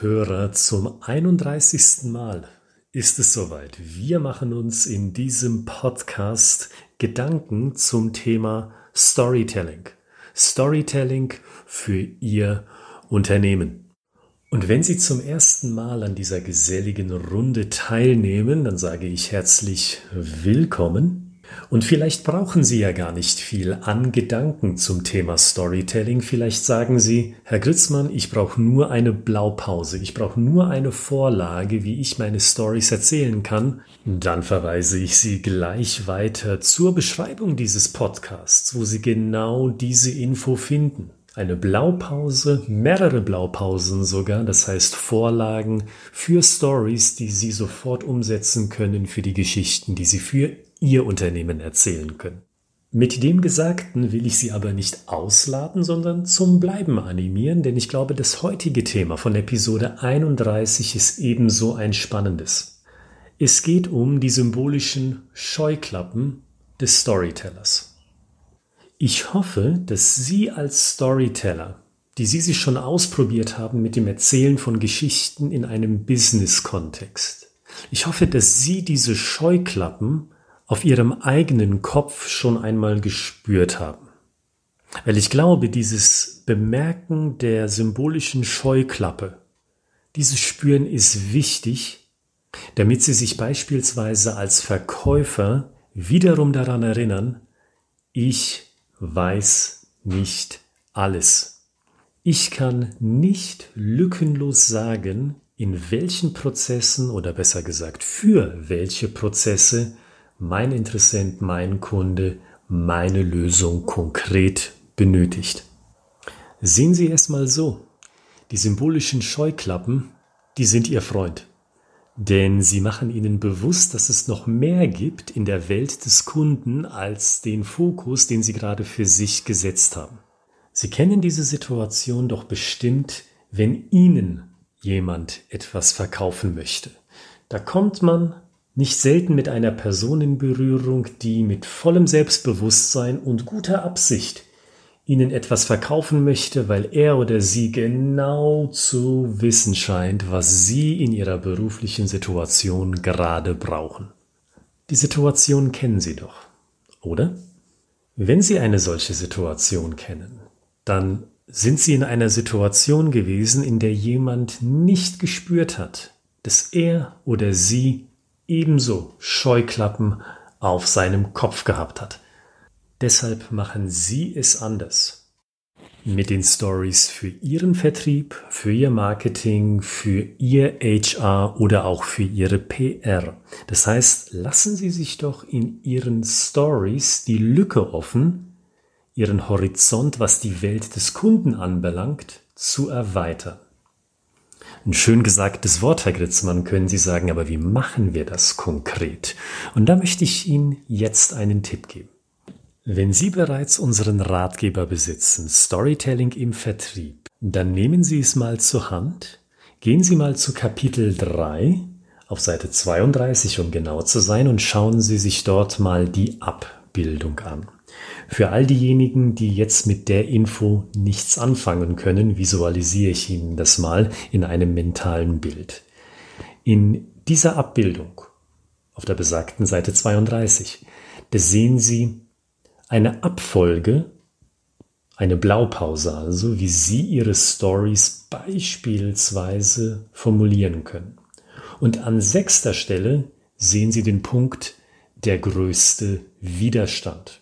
Hörer, zum 31. Mal ist es soweit. Wir machen uns in diesem Podcast Gedanken zum Thema Storytelling. Storytelling für Ihr Unternehmen. Und wenn Sie zum ersten Mal an dieser geselligen Runde teilnehmen, dann sage ich herzlich willkommen. Und vielleicht brauchen Sie ja gar nicht viel an Gedanken zum Thema Storytelling. Vielleicht sagen Sie, Herr Gritzmann, ich brauche nur eine Blaupause. Ich brauche nur eine Vorlage, wie ich meine Stories erzählen kann. Dann verweise ich Sie gleich weiter zur Beschreibung dieses Podcasts, wo Sie genau diese Info finden eine Blaupause, mehrere Blaupausen sogar, das heißt Vorlagen für Stories, die Sie sofort umsetzen können für die Geschichten, die Sie für Ihr Unternehmen erzählen können. Mit dem Gesagten will ich Sie aber nicht ausladen, sondern zum Bleiben animieren, denn ich glaube, das heutige Thema von Episode 31 ist ebenso ein spannendes. Es geht um die symbolischen Scheuklappen des Storytellers. Ich hoffe, dass Sie als Storyteller, die Sie sich schon ausprobiert haben mit dem Erzählen von Geschichten in einem Business-Kontext, ich hoffe, dass Sie diese Scheuklappen auf ihrem eigenen Kopf schon einmal gespürt haben. Weil ich glaube, dieses Bemerken der symbolischen Scheuklappe, dieses Spüren ist wichtig, damit Sie sich beispielsweise als Verkäufer wiederum daran erinnern, ich weiß nicht alles. Ich kann nicht lückenlos sagen, in welchen Prozessen oder besser gesagt für welche Prozesse mein Interessent, mein Kunde meine Lösung konkret benötigt. Sehen Sie es mal so. Die symbolischen Scheuklappen, die sind Ihr Freund. Denn sie machen Ihnen bewusst, dass es noch mehr gibt in der Welt des Kunden als den Fokus, den Sie gerade für sich gesetzt haben. Sie kennen diese Situation doch bestimmt, wenn Ihnen jemand etwas verkaufen möchte. Da kommt man nicht selten mit einer Person in Berührung, die mit vollem Selbstbewusstsein und guter Absicht ihnen etwas verkaufen möchte, weil er oder sie genau zu wissen scheint, was sie in ihrer beruflichen Situation gerade brauchen. Die Situation kennen Sie doch, oder? Wenn Sie eine solche Situation kennen, dann sind Sie in einer Situation gewesen, in der jemand nicht gespürt hat, dass er oder sie ebenso Scheuklappen auf seinem Kopf gehabt hat. Deshalb machen Sie es anders. Mit den Stories für Ihren Vertrieb, für Ihr Marketing, für Ihr HR oder auch für Ihre PR. Das heißt, lassen Sie sich doch in Ihren Stories die Lücke offen, Ihren Horizont, was die Welt des Kunden anbelangt, zu erweitern. Ein schön gesagtes Wort, Herr Gritzmann, können Sie sagen, aber wie machen wir das konkret? Und da möchte ich Ihnen jetzt einen Tipp geben. Wenn Sie bereits unseren Ratgeber besitzen, Storytelling im Vertrieb, dann nehmen Sie es mal zur Hand, gehen Sie mal zu Kapitel 3 auf Seite 32, um genau zu sein, und schauen Sie sich dort mal die Abbildung an. Für all diejenigen, die jetzt mit der Info nichts anfangen können, visualisiere ich Ihnen das mal in einem mentalen Bild. In dieser Abbildung auf der besagten Seite 32, da sehen Sie eine Abfolge, eine Blaupause also, wie Sie Ihre Stories beispielsweise formulieren können. Und an sechster Stelle sehen Sie den Punkt der größte Widerstand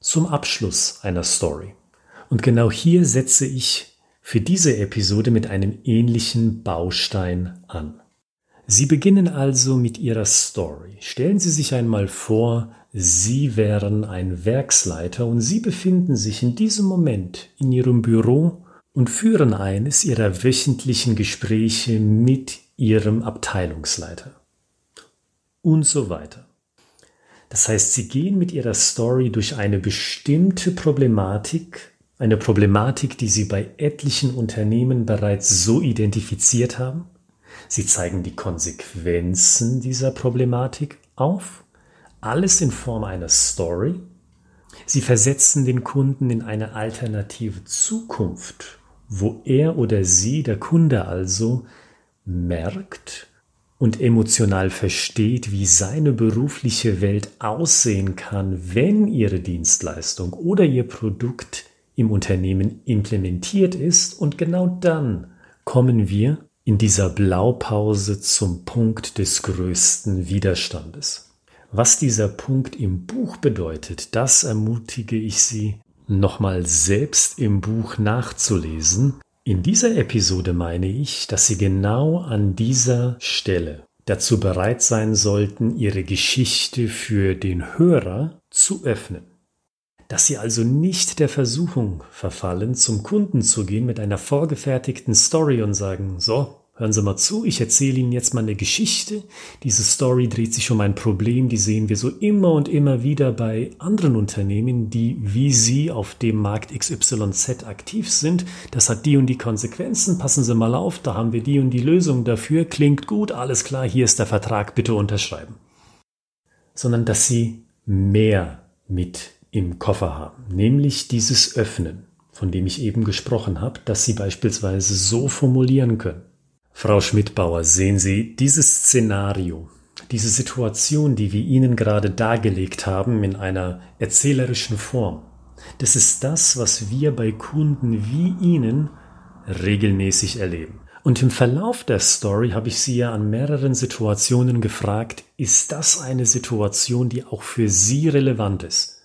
zum Abschluss einer Story. Und genau hier setze ich für diese Episode mit einem ähnlichen Baustein an. Sie beginnen also mit Ihrer Story. Stellen Sie sich einmal vor, Sie wären ein Werksleiter und Sie befinden sich in diesem Moment in Ihrem Büro und führen eines Ihrer wöchentlichen Gespräche mit Ihrem Abteilungsleiter. Und so weiter. Das heißt, sie gehen mit ihrer Story durch eine bestimmte Problematik, eine Problematik, die sie bei etlichen Unternehmen bereits so identifiziert haben. Sie zeigen die Konsequenzen dieser Problematik auf, alles in Form einer Story. Sie versetzen den Kunden in eine alternative Zukunft, wo er oder sie, der Kunde also, merkt und emotional versteht, wie seine berufliche Welt aussehen kann, wenn Ihre Dienstleistung oder Ihr Produkt im Unternehmen implementiert ist. Und genau dann kommen wir in dieser Blaupause zum Punkt des größten Widerstandes. Was dieser Punkt im Buch bedeutet, das ermutige ich Sie nochmal selbst im Buch nachzulesen. In dieser Episode meine ich, dass Sie genau an dieser Stelle dazu bereit sein sollten, Ihre Geschichte für den Hörer zu öffnen. Dass Sie also nicht der Versuchung verfallen, zum Kunden zu gehen mit einer vorgefertigten Story und sagen, so, Hören Sie mal zu, ich erzähle Ihnen jetzt mal eine Geschichte. Diese Story dreht sich um ein Problem, die sehen wir so immer und immer wieder bei anderen Unternehmen, die wie Sie auf dem Markt XYZ aktiv sind. Das hat die und die Konsequenzen, passen Sie mal auf, da haben wir die und die Lösung dafür, klingt gut, alles klar, hier ist der Vertrag, bitte unterschreiben. Sondern dass Sie mehr mit im Koffer haben, nämlich dieses Öffnen, von dem ich eben gesprochen habe, dass Sie beispielsweise so formulieren können. Frau Schmidbauer, sehen Sie dieses Szenario, diese Situation, die wir Ihnen gerade dargelegt haben in einer erzählerischen Form, das ist das, was wir bei Kunden wie Ihnen regelmäßig erleben. Und im Verlauf der Story habe ich Sie ja an mehreren Situationen gefragt, ist das eine Situation, die auch für Sie relevant ist?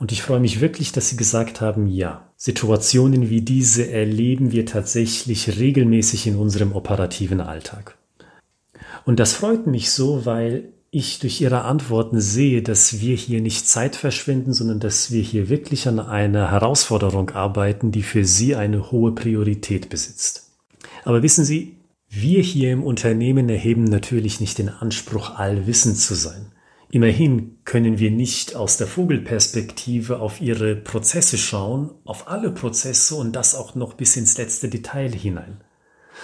Und ich freue mich wirklich, dass Sie gesagt haben, ja. Situationen wie diese erleben wir tatsächlich regelmäßig in unserem operativen Alltag. Und das freut mich so, weil ich durch Ihre Antworten sehe, dass wir hier nicht Zeit verschwenden, sondern dass wir hier wirklich an einer Herausforderung arbeiten, die für Sie eine hohe Priorität besitzt. Aber wissen Sie, wir hier im Unternehmen erheben natürlich nicht den Anspruch, allwissend zu sein. Immerhin können wir nicht aus der Vogelperspektive auf ihre Prozesse schauen, auf alle Prozesse und das auch noch bis ins letzte Detail hinein.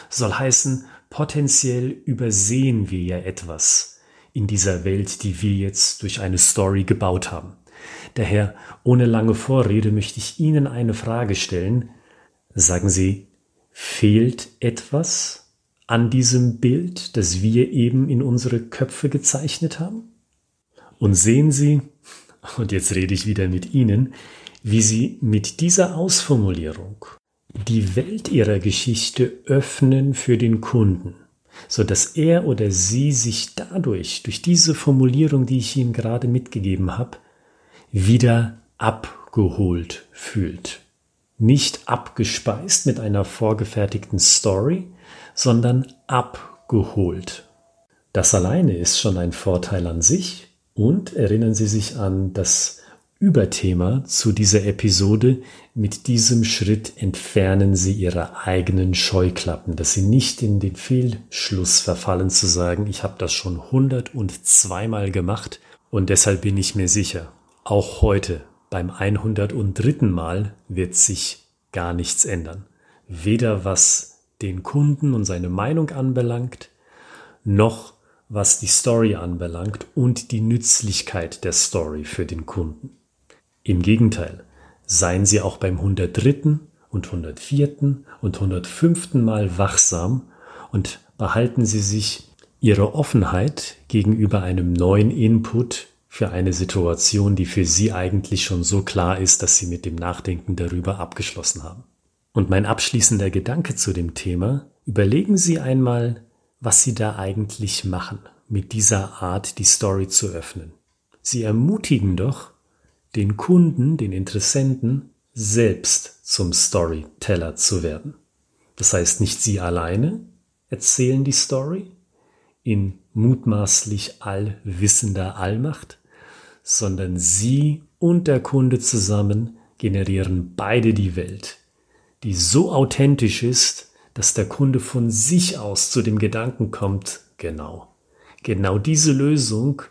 Soll heißen, potenziell übersehen wir ja etwas in dieser Welt, die wir jetzt durch eine Story gebaut haben. Daher, ohne lange Vorrede, möchte ich Ihnen eine Frage stellen. Sagen Sie, fehlt etwas an diesem Bild, das wir eben in unsere Köpfe gezeichnet haben? Und sehen Sie, und jetzt rede ich wieder mit Ihnen, wie Sie mit dieser Ausformulierung die Welt Ihrer Geschichte öffnen für den Kunden, so dass er oder sie sich dadurch, durch diese Formulierung, die ich Ihnen gerade mitgegeben habe, wieder abgeholt fühlt. Nicht abgespeist mit einer vorgefertigten Story, sondern abgeholt. Das alleine ist schon ein Vorteil an sich und erinnern Sie sich an das Überthema zu dieser Episode. Mit diesem Schritt entfernen Sie Ihre eigenen Scheuklappen, dass Sie nicht in den Fehlschluss verfallen zu sagen, ich habe das schon hundert und zweimal gemacht und deshalb bin ich mir sicher, auch heute beim 103. Mal wird sich gar nichts ändern. Weder was den Kunden und seine Meinung anbelangt, noch was die Story anbelangt und die Nützlichkeit der Story für den Kunden. Im Gegenteil, seien Sie auch beim 103. und 104. und 105. Mal wachsam und behalten Sie sich Ihre Offenheit gegenüber einem neuen Input für eine Situation, die für Sie eigentlich schon so klar ist, dass Sie mit dem Nachdenken darüber abgeschlossen haben. Und mein abschließender Gedanke zu dem Thema, überlegen Sie einmal, was sie da eigentlich machen, mit dieser Art die Story zu öffnen. Sie ermutigen doch den Kunden, den Interessenten, selbst zum Storyteller zu werden. Das heißt, nicht sie alleine erzählen die Story in mutmaßlich allwissender Allmacht, sondern sie und der Kunde zusammen generieren beide die Welt, die so authentisch ist, dass der Kunde von sich aus zu dem Gedanken kommt, genau, genau diese Lösung,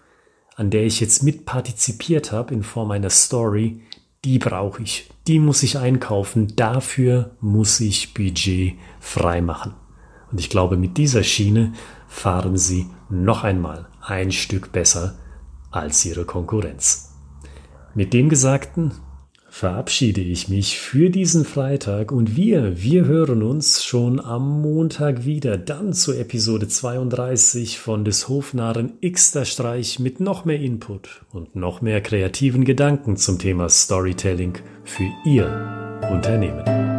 an der ich jetzt mitpartizipiert habe in Form einer Story, die brauche ich, die muss ich einkaufen, dafür muss ich Budget frei machen. Und ich glaube, mit dieser Schiene fahren sie noch einmal ein Stück besser als ihre Konkurrenz. Mit dem Gesagten verabschiede ich mich für diesen Freitag und wir, wir hören uns schon am Montag wieder, dann zur Episode 32 von des Hofnarren Xter Streich mit noch mehr Input und noch mehr kreativen Gedanken zum Thema Storytelling für Ihr Unternehmen.